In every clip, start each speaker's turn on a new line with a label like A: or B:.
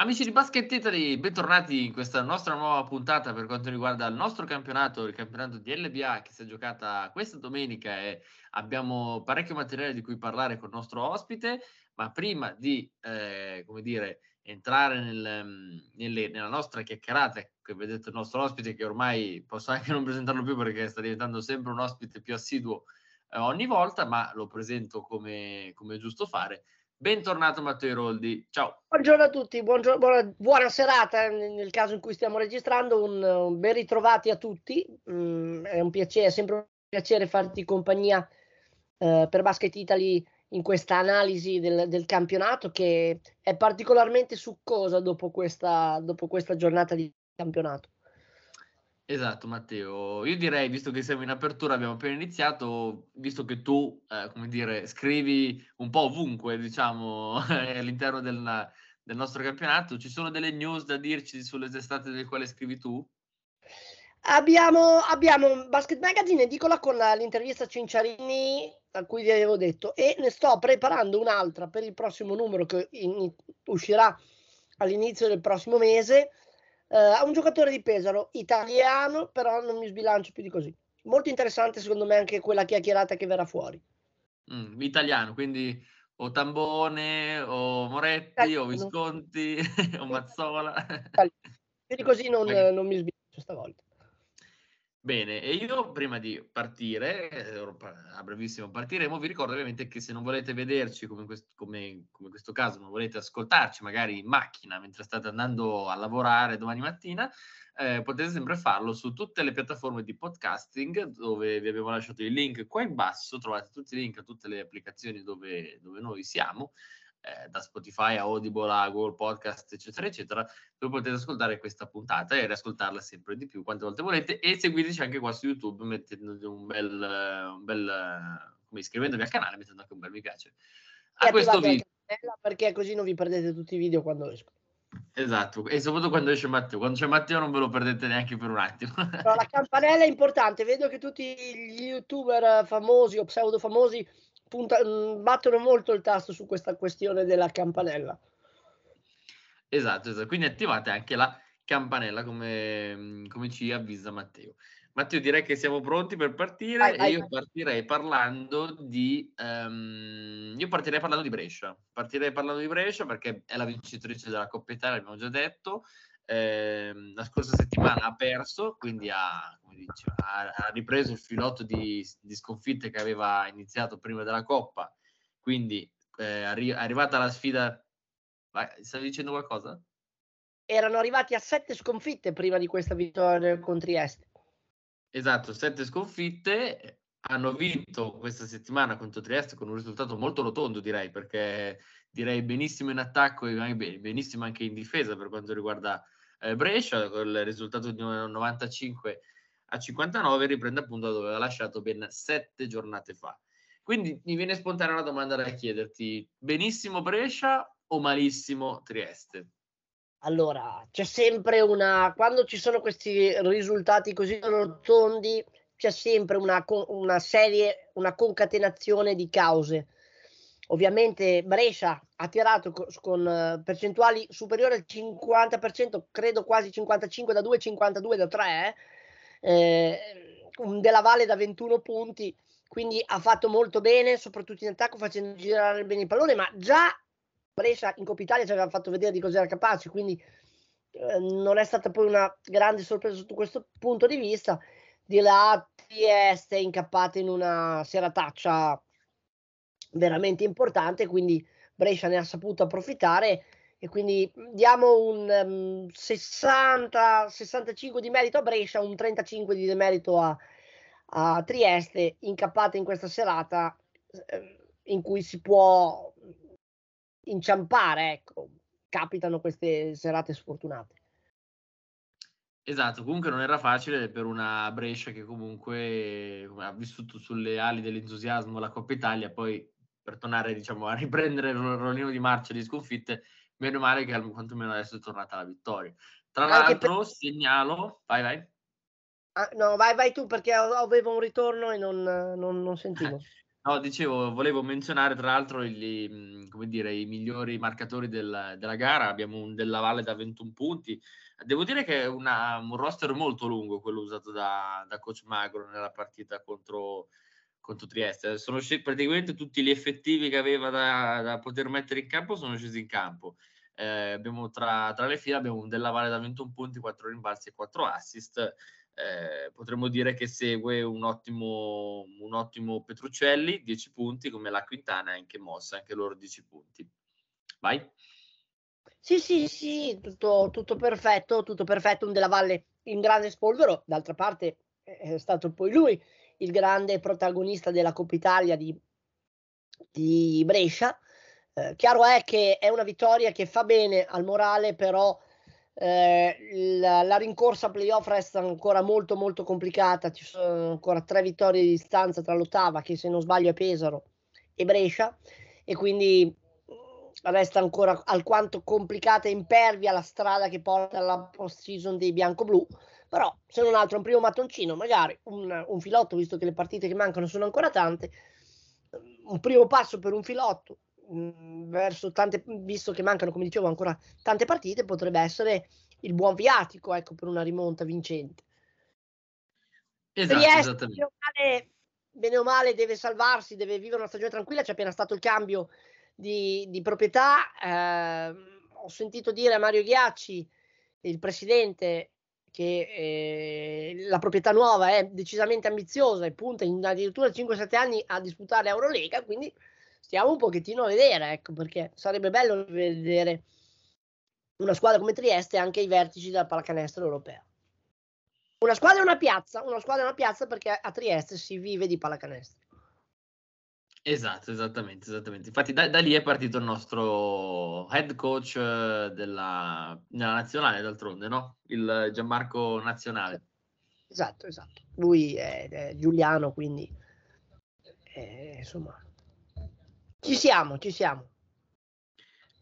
A: Amici di Basket Italy, bentornati in questa nostra nuova puntata per quanto riguarda il nostro campionato, il campionato di LBA che si è giocata questa domenica e abbiamo parecchio materiale di cui parlare con il nostro ospite, ma prima di, eh, come dire, entrare nel, nelle, nella nostra chiacchierata, che vedete il nostro ospite che ormai posso anche non presentarlo più perché sta diventando sempre un ospite più assiduo eh, ogni volta, ma lo presento come, come è giusto fare. Bentornato Matteo Roldi, ciao.
B: Buongiorno a tutti, buongiorno, buona, buona, serata nel caso in cui stiamo registrando, un, un ben ritrovati a tutti, mm, è piacere, è sempre un piacere farti compagnia eh, per Basket Italy in questa analisi del, del, campionato che è particolarmente succosa dopo questa, dopo questa giornata di campionato.
A: Esatto, Matteo. Io direi, visto che siamo in apertura, abbiamo appena iniziato, visto che tu, eh, come dire, scrivi un po' ovunque, diciamo, all'interno del, del, nostro campionato, ci sono delle news da dirci sulle testate del quale scrivi tu?
B: Abbiamo, abbiamo Basket Magazine, edicola con l'intervista Cinciarini, a cui vi avevo detto, e ne sto preparando un'altra per il prossimo numero che in, uscirà all'inizio del prossimo mese Uh, un giocatore di Pesaro, italiano, però non mi sbilancio più di così. Molto interessante secondo me anche quella chiacchierata che verrà fuori.
A: Mm, italiano, quindi o Tambone, o Moretti, italiano. o Visconti, o Mazzola.
B: Più di così non, non mi sbilancio stavolta.
A: Bene, e io prima di partire, eh, a brevissimo partiremo, vi ricordo ovviamente che se non volete vederci come in questo, come, come questo caso, non volete ascoltarci magari in macchina mentre state andando a lavorare domani mattina, eh, potete sempre farlo su tutte le piattaforme di podcasting dove vi abbiamo lasciato il link qua in basso, trovate tutti i link a tutte le applicazioni dove, dove noi siamo eh, da Spotify a Audible a Google Podcast, eccetera, eccetera, dove potete ascoltare questa puntata e riascoltarla sempre di più quante volte volete e seguiteci anche qua su YouTube mettendo un bel, un bel come iscrivendovi al canale, mettendo anche un bel mi piace.
B: A e questo video. Perché così non vi perdete tutti i video quando escono.
A: Esatto, e soprattutto quando esce Matteo. Quando c'è Matteo non ve lo perdete neanche per un attimo.
B: Però la campanella è importante. Vedo che tutti gli youtuber famosi o pseudo famosi punta, mm, battono molto il tasto su questa questione della campanella.
A: Esatto, esatto. Quindi attivate anche la campanella come, mm, come ci avvisa Matteo. Matteo, direi che siamo pronti per partire vai, vai, e io partirei parlando di um, io partirei parlando di Brescia. Partirei parlando di Brescia perché è la vincitrice della Coppa Italia, abbiamo già detto. Eh, la scorsa settimana ha perso, quindi ha, dice, ha, ha ripreso il filotto di, di, sconfitte che aveva iniziato prima della Coppa. Quindi eh, arri- è arrivata la sfida. Vai, stavi dicendo qualcosa?
B: Erano arrivati a sette sconfitte prima di questa vittoria con Trieste.
A: Esatto, sette sconfitte. Hanno vinto questa settimana contro Trieste con un risultato molto rotondo, direi, perché direi benissimo in attacco e benissimo anche in difesa per quanto riguarda eh, Brescia con il risultato di 95 a 59 riprende appunto dove aveva lasciato ben sette giornate fa. Quindi mi viene spontanea una domanda da chiederti, benissimo Brescia o malissimo Trieste?
B: Allora, c'è sempre una, quando ci sono questi risultati così rotondi, c'è sempre una, una serie, una concatenazione di cause Ovviamente Brescia ha tirato con, uh, percentuali superiori al 50%, credo quasi 55 da 2, 52 da 3, eh. Eh, della Valle da 21 punti, quindi ha fatto molto bene, soprattutto in attacco facendo girare bene il pallone, ma già Brescia in Coppa Italia ci aveva fatto vedere di cosa era capace, quindi eh, non è stata poi una grande sorpresa sotto questo punto di vista. Di là Trieste è incappata in una serataccia veramente importante, quindi Brescia ne ha saputo approfittare e quindi diamo un um, 60, 65 di merito a Brescia, un 35 di demerito a, a Trieste, incappate in questa serata eh, in cui si può inciampare, ecco, capitano queste serate sfortunate.
A: Esatto, comunque non era facile per una Brescia che comunque ha vissuto sulle ali dell'entusiasmo la Coppa Italia, poi per tornare diciamo, a riprendere il rollino di marcia di sconfitte, meno male che quantomeno adesso è tornata la vittoria. Tra l'altro per... segnalo, vai vai.
B: Ah, no, vai vai tu perché avevo un ritorno e non, non, non sentivo.
A: No, dicevo, volevo menzionare tra l'altro i, come dire, i migliori marcatori del, della gara. Abbiamo un Della Valle da 21 punti. Devo dire che è una, un roster molto lungo quello usato da, da coach Magro nella partita contro, contro Trieste. Sono scesi, praticamente tutti gli effettivi che aveva da, da, poter mettere in campo sono scesi in campo. Eh, abbiamo tra, tra, le file abbiamo un Della Valle da 21 punti, 4 rimbalzi e 4 assist eh, potremmo dire che segue un ottimo, un ottimo Petruccelli, 10 punti, come la Quintana anche Mossa, anche loro 10 punti. Vai.
B: Sì, sì, sì, tutto, tutto perfetto, tutto perfetto, un della Valle in grande spolvero, d'altra parte è stato poi lui il grande protagonista della Coppa Italia di, di Brescia. Eh, chiaro è che è una vittoria che fa bene al morale, però eh, la, la, rincorsa playoff resta ancora molto molto complicata, ci sono ancora tre vittorie di distanza tra l'ottava che se non sbaglio è Pesaro e Brescia e quindi mm, resta ancora alquanto complicata e impervia la strada che porta alla post season dei bianco-blu però se non altro un primo mattoncino magari un, un filotto visto che le partite che mancano sono ancora tante un primo passo per un filotto Mhmm, verso tante, visto che mancano, come dicevo, ancora tante partite, potrebbe essere il buon viatico ecco, per una rimonta vincente. Esatto, Trieste, bene o, male, bene o male deve salvarsi, deve vivere una stagione tranquilla, c'è appena stato il cambio di, di proprietà. Eh, ho sentito dire a Mario Ghiacci, il presidente, che eh, la proprietà nuova è decisamente ambiziosa e punta in addirittura 5-7 anni a disputare l'Eurolega, quindi stiamo un pochettino a vedere, ecco, perché sarebbe bello vedere una squadra come Trieste anche ai vertici della pallacanestro europea. Una squadra è una piazza, una squadra è una piazza perché a Trieste si vive di pallacanestro.
A: Esatto, esattamente, esattamente. Infatti da, da, lì è partito il nostro head coach eh, della, della nazionale, d'altronde, no? Il Gianmarco nazionale.
B: Esatto, esatto. Lui è, è Giuliano, quindi è, insomma ci siamo, ci siamo.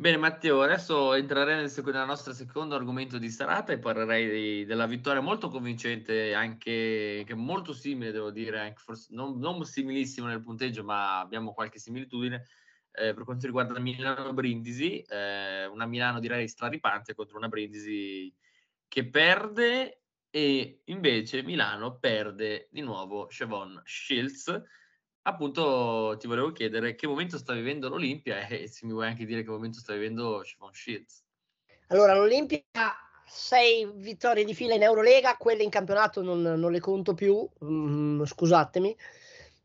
A: Bene Matteo, adesso entrerei nel nel nostro secondo argomento di serata e parlerei di, della vittoria molto convincente, anche che molto simile devo dire, forse non, non similissimo nel punteggio, ma abbiamo qualche similitudine eh, per quanto riguarda Milano-Brindisi, eh, una Milano direi straripante contro una Brindisi che perde e invece Milano perde di nuovo Chevon Shields appunto ti volevo chiedere che momento sta vivendo l'Olimpia e se mi vuoi anche dire che momento sta vivendo Shimon Shields.
B: Allora, l'Olimpia ha sei vittorie di fila in Eurolega, quelle in campionato non, non le conto più, mm, scusatemi.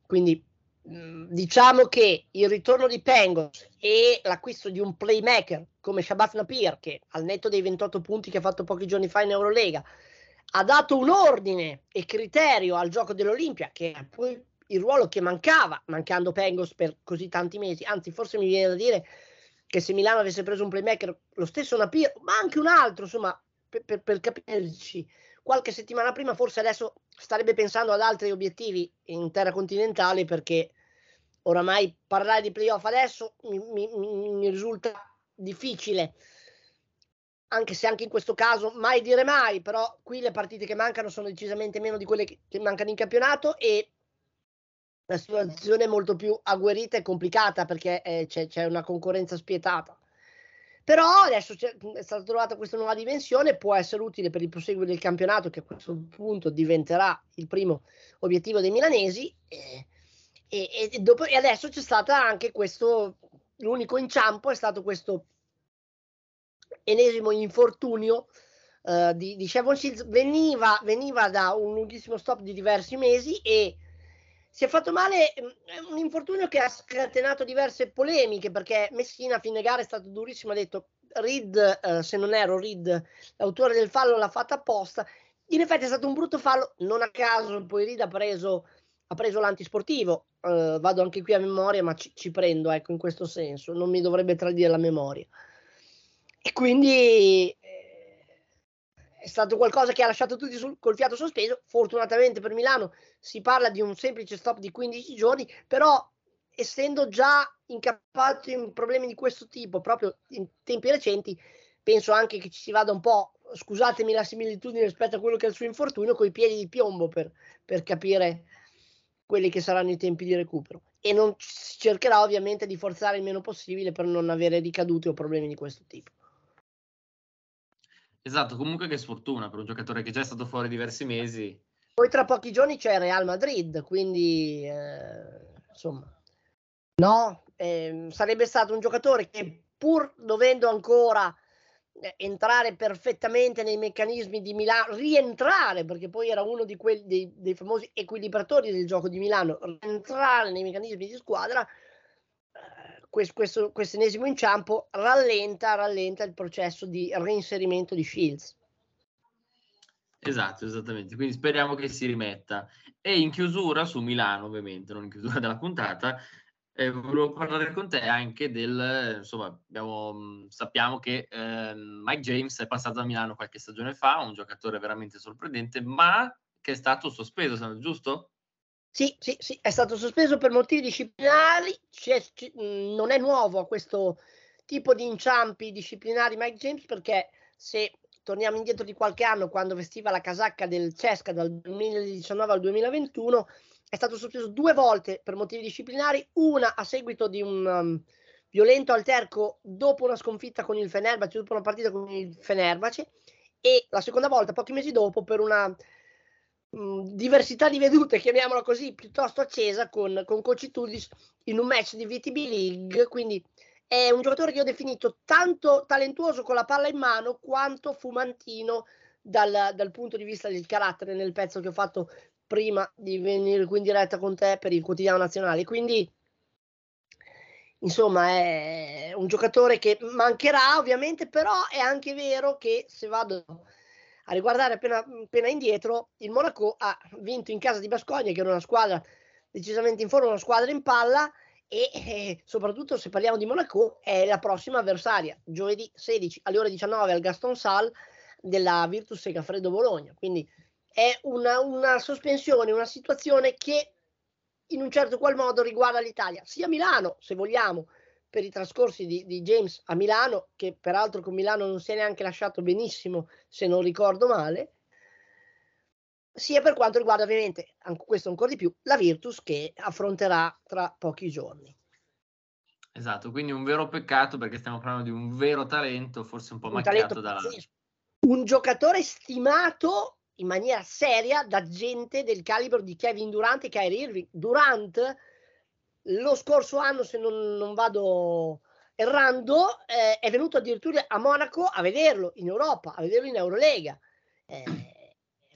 B: Quindi mm, diciamo che il ritorno di Pengos e l'acquisto di un playmaker come Shabbat Napir, che al netto dei 28 punti che ha fatto pochi giorni fa in Eurolega, ha dato un ordine e criterio al gioco dell'Olimpia, che poi il ruolo che mancava, mancando Pengos per così tanti mesi. Anzi, forse mi viene da dire che se Milano avesse preso un playmaker, lo stesso Napir, ma anche un altro, insomma, per, per, per capirci, qualche settimana prima, forse adesso starebbe pensando ad altri obiettivi in terra continentale perché oramai parlare di playoff adesso mi, mi, mi risulta difficile anche se anche in questo caso mai dire mai, però qui le partite che mancano sono decisamente meno di quelle che, che mancano in campionato e la situazione è molto più agguerrita e complicata perché eh, c'è, c'è, una concorrenza spietata. Però adesso è stata trovata questa nuova dimensione, può essere utile per il proseguo del campionato, che a questo punto diventerà il primo obiettivo dei milanesi. E, e, e, dopo, e adesso c'è stata anche questo, l'unico inciampo è stato questo enesimo infortunio uh, di, di Chevron Shields. Veniva, veniva da un lunghissimo stop di diversi mesi e si è fatto male, mm, è un infortunio che ha scatenato diverse polemiche perché Messina a fine gara è stato durissimo, ha detto Reed, eh, se non ero Reed, l'autore del fallo l'ha fatta apposta, in effetti è stato un brutto fallo, non a caso poi Reed ha preso, ha preso l'antisportivo, eh, vado anche qui a memoria ma ci, ci prendo ecco in questo senso, non mi dovrebbe tradire la memoria. E quindi è stato qualcosa che ha lasciato tutti sul, col fiato sospeso. Fortunatamente per Milano si parla di un semplice stop di 15 giorni, però essendo già incappato in problemi di questo tipo proprio in tempi recenti, penso anche che ci si vada un po', scusatemi la similitudine rispetto a quello che è il suo infortunio, con i piedi di piombo per, per capire quelli che saranno i tempi di recupero. e non si cercherà ovviamente di forzare il meno possibile per non avere ricadute o problemi di questo tipo.
A: Esatto, comunque che sfortuna per un giocatore che già è stato fuori diversi mesi.
B: Poi tra pochi giorni c'è Real Madrid, quindi eh, insomma, no, eh, sarebbe stato un giocatore che pur dovendo ancora eh, entrare perfettamente nei meccanismi di Milano, rientrare, perché poi era uno quelli dei, dei famosi equilibratori del gioco di Milano, rientrare nei meccanismi di squadra, questo, questo, ennesimo inciampo rallenta, rallenta il processo di reinserimento di Shields.
A: Esatto, esattamente. Quindi speriamo che si rimetta. E in chiusura su Milano, ovviamente, non in chiusura della puntata, eh, volevo parlare con te anche del, insomma, abbiamo, sappiamo che eh, Mike James è passato a Milano qualche stagione fa, un giocatore veramente sorprendente, ma che è stato sospeso, giusto?
B: Sì, sì, sì, è stato sospeso per motivi disciplinari, c'è, non è nuovo questo tipo di inciampi disciplinari Mike James perché se torniamo indietro di qualche anno quando vestiva la casacca del Cesca dal 2019 al 2021 è stato sospeso due volte per motivi disciplinari, una a seguito di un um, violento alterco dopo una sconfitta con il Fenerbahce, dopo una partita con il Fenerbahce e la seconda volta pochi mesi dopo per una diversità di vedute, chiamiamola così, piuttosto accesa con, con Coach Tudis in un match di VTB League, quindi è un giocatore che ho definito tanto talentuoso con la palla in mano quanto fumantino dal, dal punto di vista del carattere nel pezzo che ho fatto prima di venire qui in diretta con te per il quotidiano nazionale. Quindi, insomma, è un giocatore che mancherà ovviamente, però è anche vero che se vado a riguardare appena, appena indietro, il Monaco ha vinto in casa di Bascogna, che era una squadra decisamente in forma, una squadra in palla, e eh, soprattutto se parliamo di Monaco è la prossima avversaria, giovedì 16 alle ore 19 al Gaston Sal della Virtus Segafredo Bologna. Quindi è una, una sospensione, una situazione che in un certo qual modo riguarda l'Italia, sia Milano se vogliamo, per i trascorsi di, di, James a Milano, che peraltro con Milano non si è neanche lasciato benissimo, se non ricordo male, sia per quanto riguarda ovviamente, anche questo ancora di più, la Virtus che affronterà tra pochi giorni.
A: Esatto, quindi un vero peccato perché stiamo parlando di un vero talento, forse un po' un macchiato dalla...
B: Un giocatore stimato in maniera seria da gente del calibro di Kevin Durant e Kyrie Irving. Durant lo scorso anno, se non, non vado errando, eh, è venuto addirittura a Monaco a vederlo in Europa, a vederlo in Eurolega. Eh,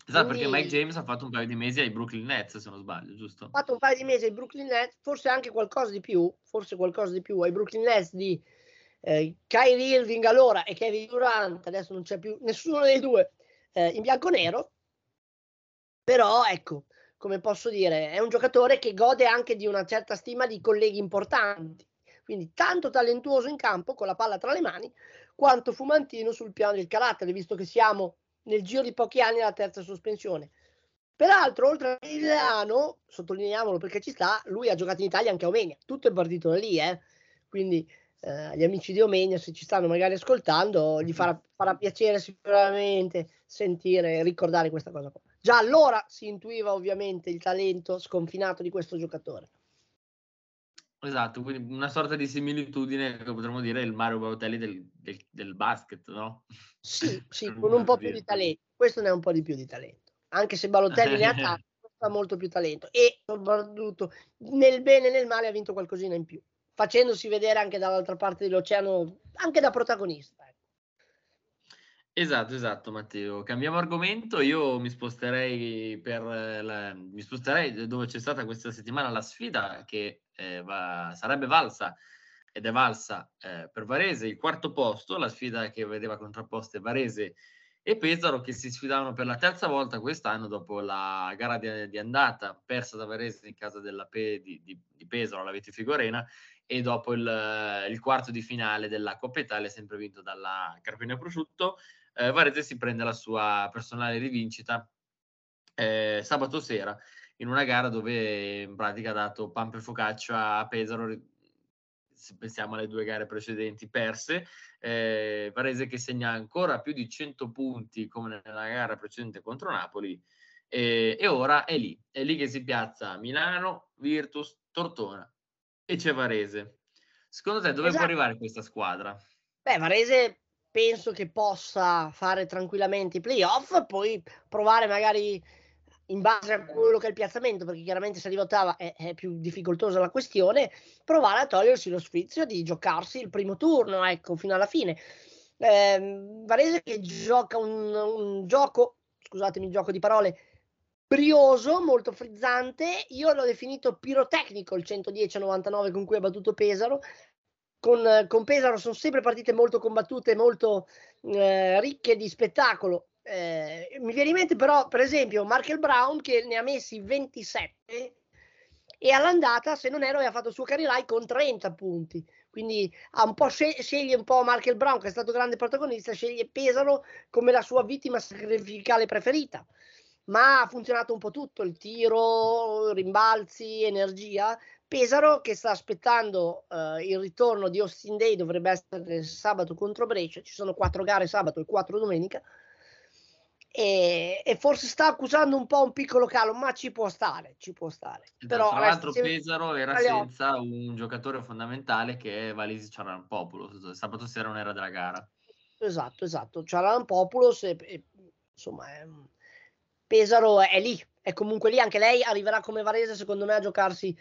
A: esatto, quindi... perché Mike James ha fatto un paio di mesi ai Brooklyn Nets, se non sbaglio, giusto?
B: Ha fatto un paio di mesi ai Brooklyn Nets, forse anche qualcosa di più, forse qualcosa di più ai Brooklyn Nets di eh, Kyrie Irving allora e Kevin Durant, adesso non c'è più nessuno dei due eh, in bianco-nero, però ecco, come posso dire, è un giocatore che gode anche di una certa stima di colleghi importanti. Quindi tanto talentuoso in campo con la palla tra le mani, quanto fumantino sul piano del carattere, visto che siamo nel giro di pochi anni alla terza sospensione. Peraltro, oltre a Milano, sottolineiamolo perché ci sta, lui ha giocato in Italia anche a Omegna, tutto è partito da lì, eh? quindi eh, gli amici di Omegna, se ci stanno magari ascoltando, gli farà, farà piacere sicuramente sentire e ricordare questa cosa qua. Già allora si intuiva ovviamente il talento sconfinato di questo giocatore.
A: Esatto, quindi una sorta di similitudine che potremmo dire il Mario Balotelli del, del, del basket, no?
B: Sì, sì, con un po' più di talento. Questo ne ha un po' di più di talento. Anche se Balotelli ne ha tanto, ha molto più talento. E soprattutto nel bene e nel male ha vinto qualcosina in più, facendosi vedere anche dall'altra parte dell'oceano, anche da protagonista.
A: Esatto, esatto, Matteo. Cambiamo argomento. Io mi sposterei per la, mi sposterei dove c'è stata questa settimana la sfida che eh, va, sarebbe valsa ed è valsa eh, per Varese il quarto posto, la sfida che vedeva contrapposte Varese e Pesaro che si sfidavano per la terza volta quest'anno dopo la gara di, di andata persa da Varese in casa della Pe, di, di, di Pesaro, la Viti Figorena e dopo il, il, quarto di finale della Coppa Italia sempre vinto dalla Carpegna Prosciutto eh, Varese si prende la sua personale rivincita eh, sabato sera in una gara dove in pratica ha dato Pampe Focaccia a Pesaro se pensiamo alle due gare precedenti perse eh, Varese che segna ancora più di 100 punti come nella gara precedente contro Napoli e, e ora è lì è lì che si piazza Milano, Virtus, Tortona e c'è Varese. Secondo te dove esatto. può arrivare questa squadra?
B: Beh, Varese penso che possa fare tranquillamente i playoff, poi provare magari in base a quello che è il piazzamento, perché chiaramente se arriva ottava è, è, più difficoltosa la questione, provare a togliersi lo sfizio di giocarsi il primo turno, ecco, fino alla fine. Eh, Varese che gioca un, un gioco, scusatemi gioco di parole, brioso, molto frizzante. Io l'ho definito pirotecnico il 110-99 con cui ha battuto Pesaro. Con, con Pesaro sono sempre partite molto combattute, molto eh, ricche di spettacolo. Eh, mi viene in mente però, per esempio, Markel Brown che ne ha messi 27 e all'andata, se non ero, aveva fatto il suo carry con 30 punti. Quindi un po' sceglie un po' Markel Brown, che è stato grande protagonista, sceglie Pesaro come la sua vittima sacrificale preferita ma ha funzionato un po' tutto, il tiro, rimbalzi, energia. Pesaro che sta aspettando uh, il ritorno di Austin Day, dovrebbe essere sabato contro Brescia, ci sono quattro gare sabato e quattro domenica, e, e, forse sta accusando un po' un piccolo calo, ma ci può stare, ci può stare.
A: Esatto, Però, tra l'altro Pesaro era senza un giocatore fondamentale che è Valisi Ciaranopoulos, sabato sera non era della gara.
B: Esatto, esatto, Ciaranopoulos e, e, insomma è Pesaro è lì, è comunque lì, anche lei arriverà come Varese secondo me a giocarsi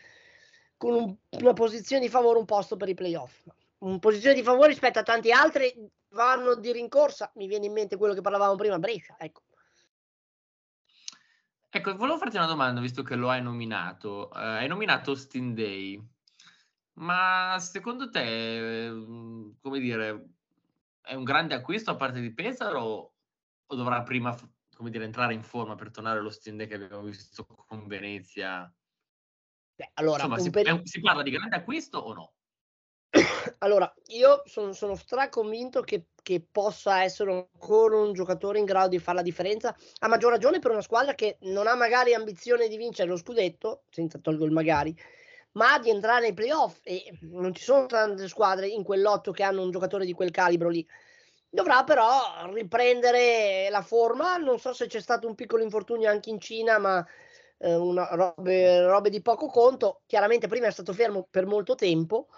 B: con un, una posizione di favore un posto per i playoff. Una posizione di favore rispetto a tanti altri vanno di rincorsa, mi viene in mente quello che parlavamo prima, Brescia, ecco.
A: Ecco, volevo farti una domanda, visto che lo hai nominato. Uh, hai nominato Austin Day, ma secondo te, uh, come dire, è un grande acquisto a parte di Pesaro o dovrà prima come dire, entrare in forma per tornare allo stile che abbiamo visto con Venezia?
B: Beh, allora,
A: Insomma, si, per... si, parla di grande acquisto o no?
B: Allora, io sono, sono straconvinto che, che possa essere ancora un giocatore in grado di fare la differenza, a maggior ragione per una squadra che non ha magari ambizione di vincere lo scudetto, senza togliere il magari, ma di entrare nei playoff e non ci sono tante squadre in quell'otto che hanno un giocatore di quel calibro lì. Dovrà però riprendere la forma. Non so se c'è stato un piccolo infortunio anche in Cina, ma eh, una, robe, robe di poco conto. Chiaramente prima è stato fermo per molto tempo,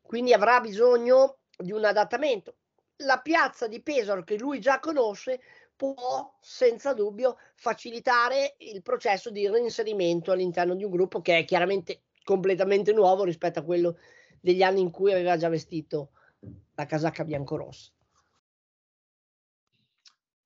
B: quindi avrà bisogno di un adattamento. La piazza di Pesaro che lui già conosce può senza dubbio facilitare il processo di reinserimento all'interno di un gruppo che è chiaramente completamente nuovo rispetto a quello degli anni in cui aveva già vestito la casacca biancorossa.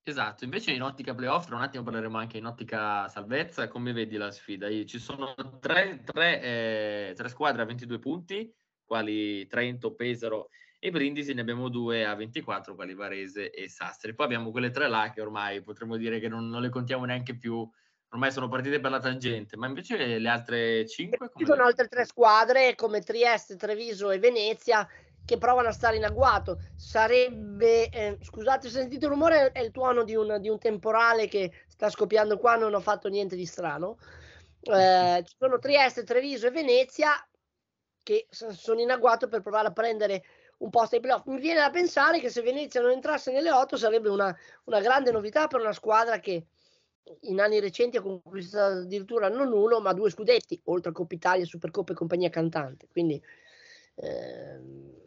A: Esatto, invece in ottica playoff, tra un attimo parleremo anche in ottica salvezza, come vedi la sfida? Ci sono tre, tre, eh, tre squadre a 22 punti, quali Trento, Pesaro e Brindisi, ne abbiamo due a 24, quali Varese e Sassari. Poi abbiamo quelle tre là che ormai potremmo dire che non, non le contiamo neanche più, ormai sono partite per la tangente, ma invece le altre cinque?
B: Ci sono altre tre squadre come Trieste, Treviso e Venezia che provano a stare in agguato. Sarebbe, eh, scusate, sentite il rumore, è il tuono di un, di un, temporale che sta scoppiando qua, non ho fatto niente di strano. Eh, ci sono Trieste, Treviso e Venezia che sono in agguato per provare a prendere un posto ai playoff. Mi viene da pensare che se Venezia non entrasse nelle 8 sarebbe una, una grande novità per una squadra che in anni recenti ha conquistato addirittura non uno ma due scudetti, oltre a Coppa Italia, Supercoppa e compagnia cantante. Quindi ehm,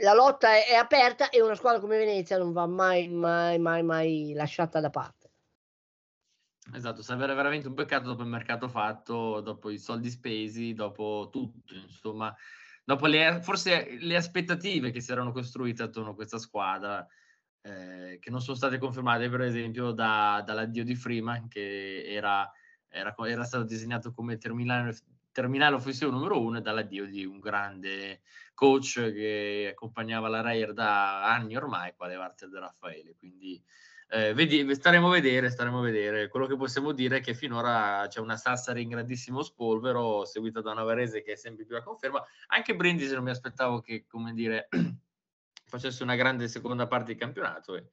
B: la lotta è, è, aperta e una squadra come Venezia non va mai, mai, mai, mai lasciata da parte.
A: Esatto, sarebbe veramente un peccato dopo il mercato fatto, dopo i soldi spesi, dopo tutto, insomma, dopo le, forse le aspettative che si erano costruite attorno a questa squadra, eh, che non sono state confermate, per esempio, da, dall'addio di Freeman, che era, era, era stato disegnato come terminale, terminale offensivo numero uno, e dall'addio di un grande coach che accompagnava la Rayer da anni ormai, quale Walter De Raffaele. Quindi eh, vedi, staremo a vedere, staremo a vedere. Quello che possiamo dire è che finora c'è una Sassari in grandissimo spolvero, seguita da una Varese che è sempre più a conferma. Anche Brindisi non mi aspettavo che, come dire, facesse una grande seconda parte di campionato. E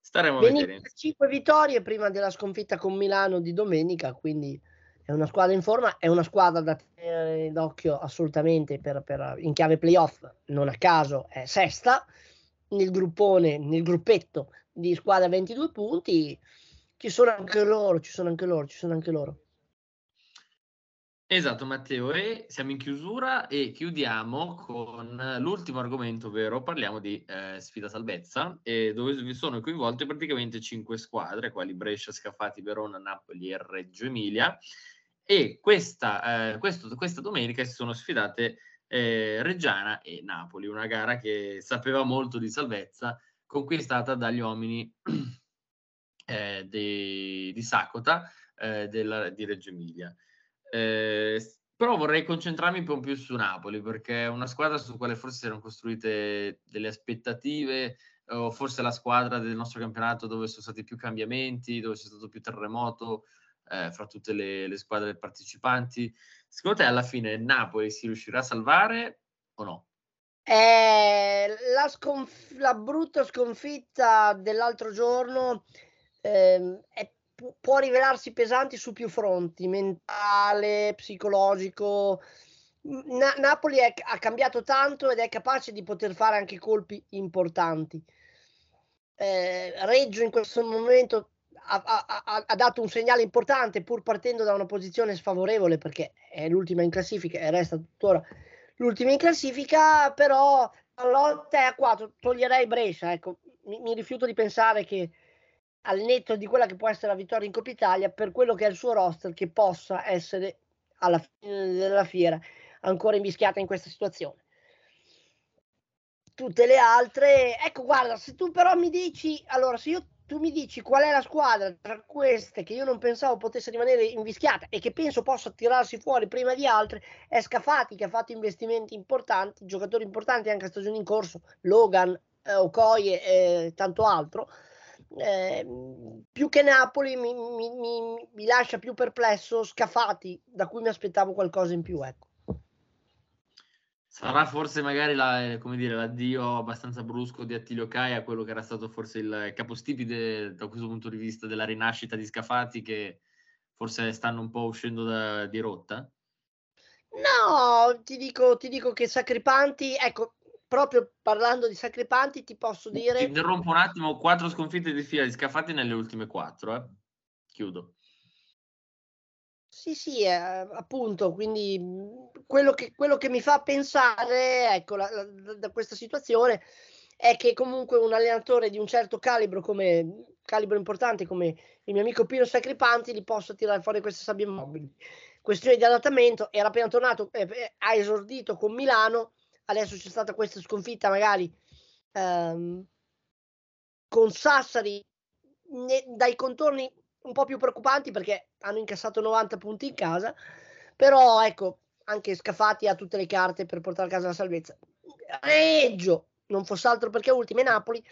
A: staremo a vedere.
B: 5 vittorie prima della sconfitta con Milano di domenica, quindi è una squadra in forma, è una squadra da tenere d'occhio assolutamente per, per, in chiave playoff, non a caso è sesta nel gruppone, nel gruppetto di squadra 22 punti, ci sono anche loro, ci sono anche loro, ci sono anche loro.
A: Esatto Matteo, e siamo in chiusura e chiudiamo con l'ultimo argomento, ovvero parliamo di eh, sfida salvezza, dove vi sono coinvolte praticamente cinque squadre, quali Brescia, Scafati, Verona, Napoli e Reggio Emilia, e questa, eh, questo, questa domenica si sono sfidate eh, Reggiana e Napoli, una gara che sapeva molto di salvezza, conquistata dagli uomini eh, di, di Sacota eh, della, di Reggio Emilia. Eh, però vorrei concentrarmi un po' più su Napoli perché è una squadra su quale forse si erano costruite delle aspettative o forse la squadra del nostro campionato dove sono stati più cambiamenti, dove c'è stato più terremoto eh, fra tutte le, le, squadre partecipanti. Secondo te alla fine Napoli si riuscirà a salvare o no?
B: Eh, la, sconf- la, brutta sconfitta dell'altro giorno eh, è può rivelarsi pesanti su più fronti, mentale, psicologico. Na- Napoli è, ha cambiato tanto ed è capace di poter fare anche colpi importanti. Eh, Reggio in questo momento ha, ha, ha, dato un segnale importante pur partendo da una posizione sfavorevole perché è l'ultima in classifica e resta tuttora l'ultima in classifica, però lotta è a 4, toglierei Brescia, ecco, mi, mi rifiuto di pensare che al netto di quella che può essere la vittoria in Coppa Italia per quello che è il suo roster che possa essere alla fine della fiera ancora invischiata in questa situazione. Tutte le altre, ecco, guarda, se tu però mi dici, allora, se io, tu mi dici qual è la squadra tra queste che io non pensavo potesse rimanere invischiata e che penso possa tirarsi fuori prima di altre, è Scafati che ha fatto investimenti importanti, giocatori importanti anche a stagione in corso, Logan, eh, Okoye e tanto altro eh, più che Napoli mi, mi, mi, mi, lascia più perplesso Scafati, da cui mi aspettavo qualcosa in più. Ecco.
A: Sarà forse magari la, come dire, l'addio abbastanza brusco di Attilio Caia, quello che era stato forse il capostipite da questo punto di vista della rinascita di Scafati, che forse stanno un po' uscendo da, di rotta?
B: No, ti dico, ti dico che Sacripanti, ecco, proprio parlando di Sacripanti, ti posso dire.
A: Ti interrompo un attimo: quattro sconfitte di fila di Scafati nelle ultime quattro. Eh. Chiudo.
B: Sì, sì, eh, appunto, quindi quello che, quello che, mi fa pensare, ecco, la, la, da questa situazione è che comunque un allenatore di un certo calibro, come calibro importante come il mio amico Pino Sacripanti, li possa tirare fuori queste sabbie mobili. Questione di adattamento, era appena tornato, eh, eh ha esordito con Milano, adesso c'è stata questa sconfitta magari ehm, con Sassari ne, dai contorni un po' più preoccupanti perché hanno incassato 90 punti in casa però ecco anche Scafati ha tutte le carte per portare a casa la salvezza Reggio non fosse altro perché ultime Napoli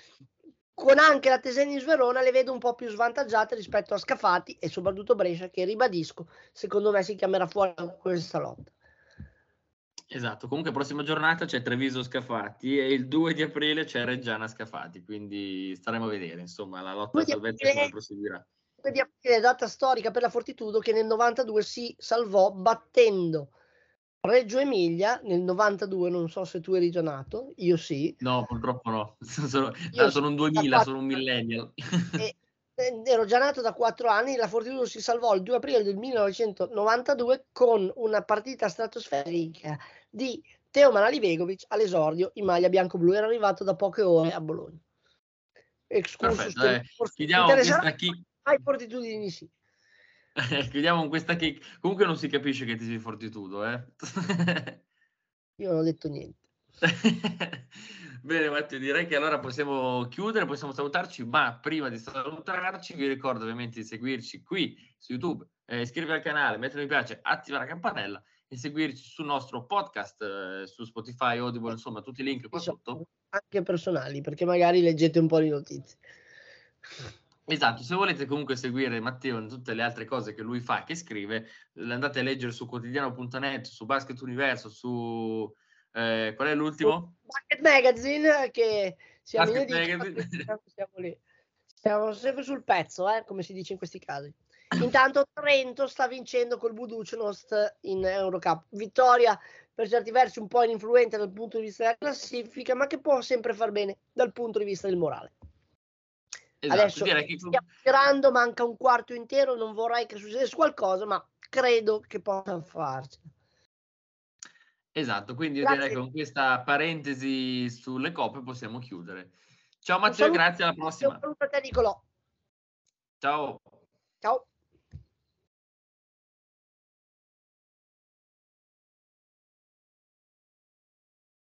B: con anche la Tesenis Verona le vedo un po' più svantaggiate rispetto a Scafati e soprattutto Brescia che ribadisco secondo me si chiamerà fuori questa lotta
A: Esatto, comunque prossima giornata c'è Treviso Scafati e il 2 di aprile c'è Reggiana Scafati, quindi staremo a vedere, insomma, la lotta a salvezza come proseguirà.
B: Di aprile, data storica per la Fortitudo che nel 92 si salvò battendo Reggio Emilia nel 92, non so se tu eri già nato, io sì.
A: No, purtroppo no, sono, no, sono un 2000, sono un millennial.
B: E, ero già nato da quattro anni, la Fortitudo si salvò il 2 aprile del 1992 con una partita stratosferica di Teo Manalivegovic all'esordio in maglia bianco-blu. Era arrivato da poche ore a Bologna.
A: Excursus Perfetto, eh. chiudiamo questa kick.
B: Hai fortitudini sì.
A: chiudiamo con questa kick. Comunque non si capisce che ti sei fortitudo, eh?
B: Io non ho detto niente.
A: Bene Matteo, direi che allora possiamo chiudere, possiamo salutarci, ma prima di salutarci vi ricordo ovviamente di seguirci qui su YouTube, eh, iscrivervi al canale, mettere mi piace, attivare la campanella e seguirci sul nostro podcast, eh, su Spotify, Audible, insomma tutti i link qua sotto.
B: Anche personali, perché magari leggete un po' di notizie.
A: Esatto, se volete comunque seguire Matteo in tutte le altre cose che lui fa, che scrive, andate a leggere su quotidiano.net, su Basket Universo, su... Eh, qual è l'ultimo?
B: Basket Magazine, che siamo, Basket Magazine. siamo lì. Siamo sempre sul pezzo, eh, come si dice in questi casi. Intanto Trento sta vincendo col Buducnost in Eurocup. Vittoria per certi versi un po' ininfluente dal punto di vista della classifica, ma che può sempre far bene dal punto di vista del morale. Esatto, Adesso che... stiamo tirando, manca un quarto intero, non vorrei che succedesse qualcosa, ma credo che possano farci.
A: Esatto, quindi io direi che con questa parentesi sulle coppe possiamo chiudere. Ciao Matteo, grazie alla prossima.
B: Un saluto a te Nicolò.
A: Ciao.
B: Ciao.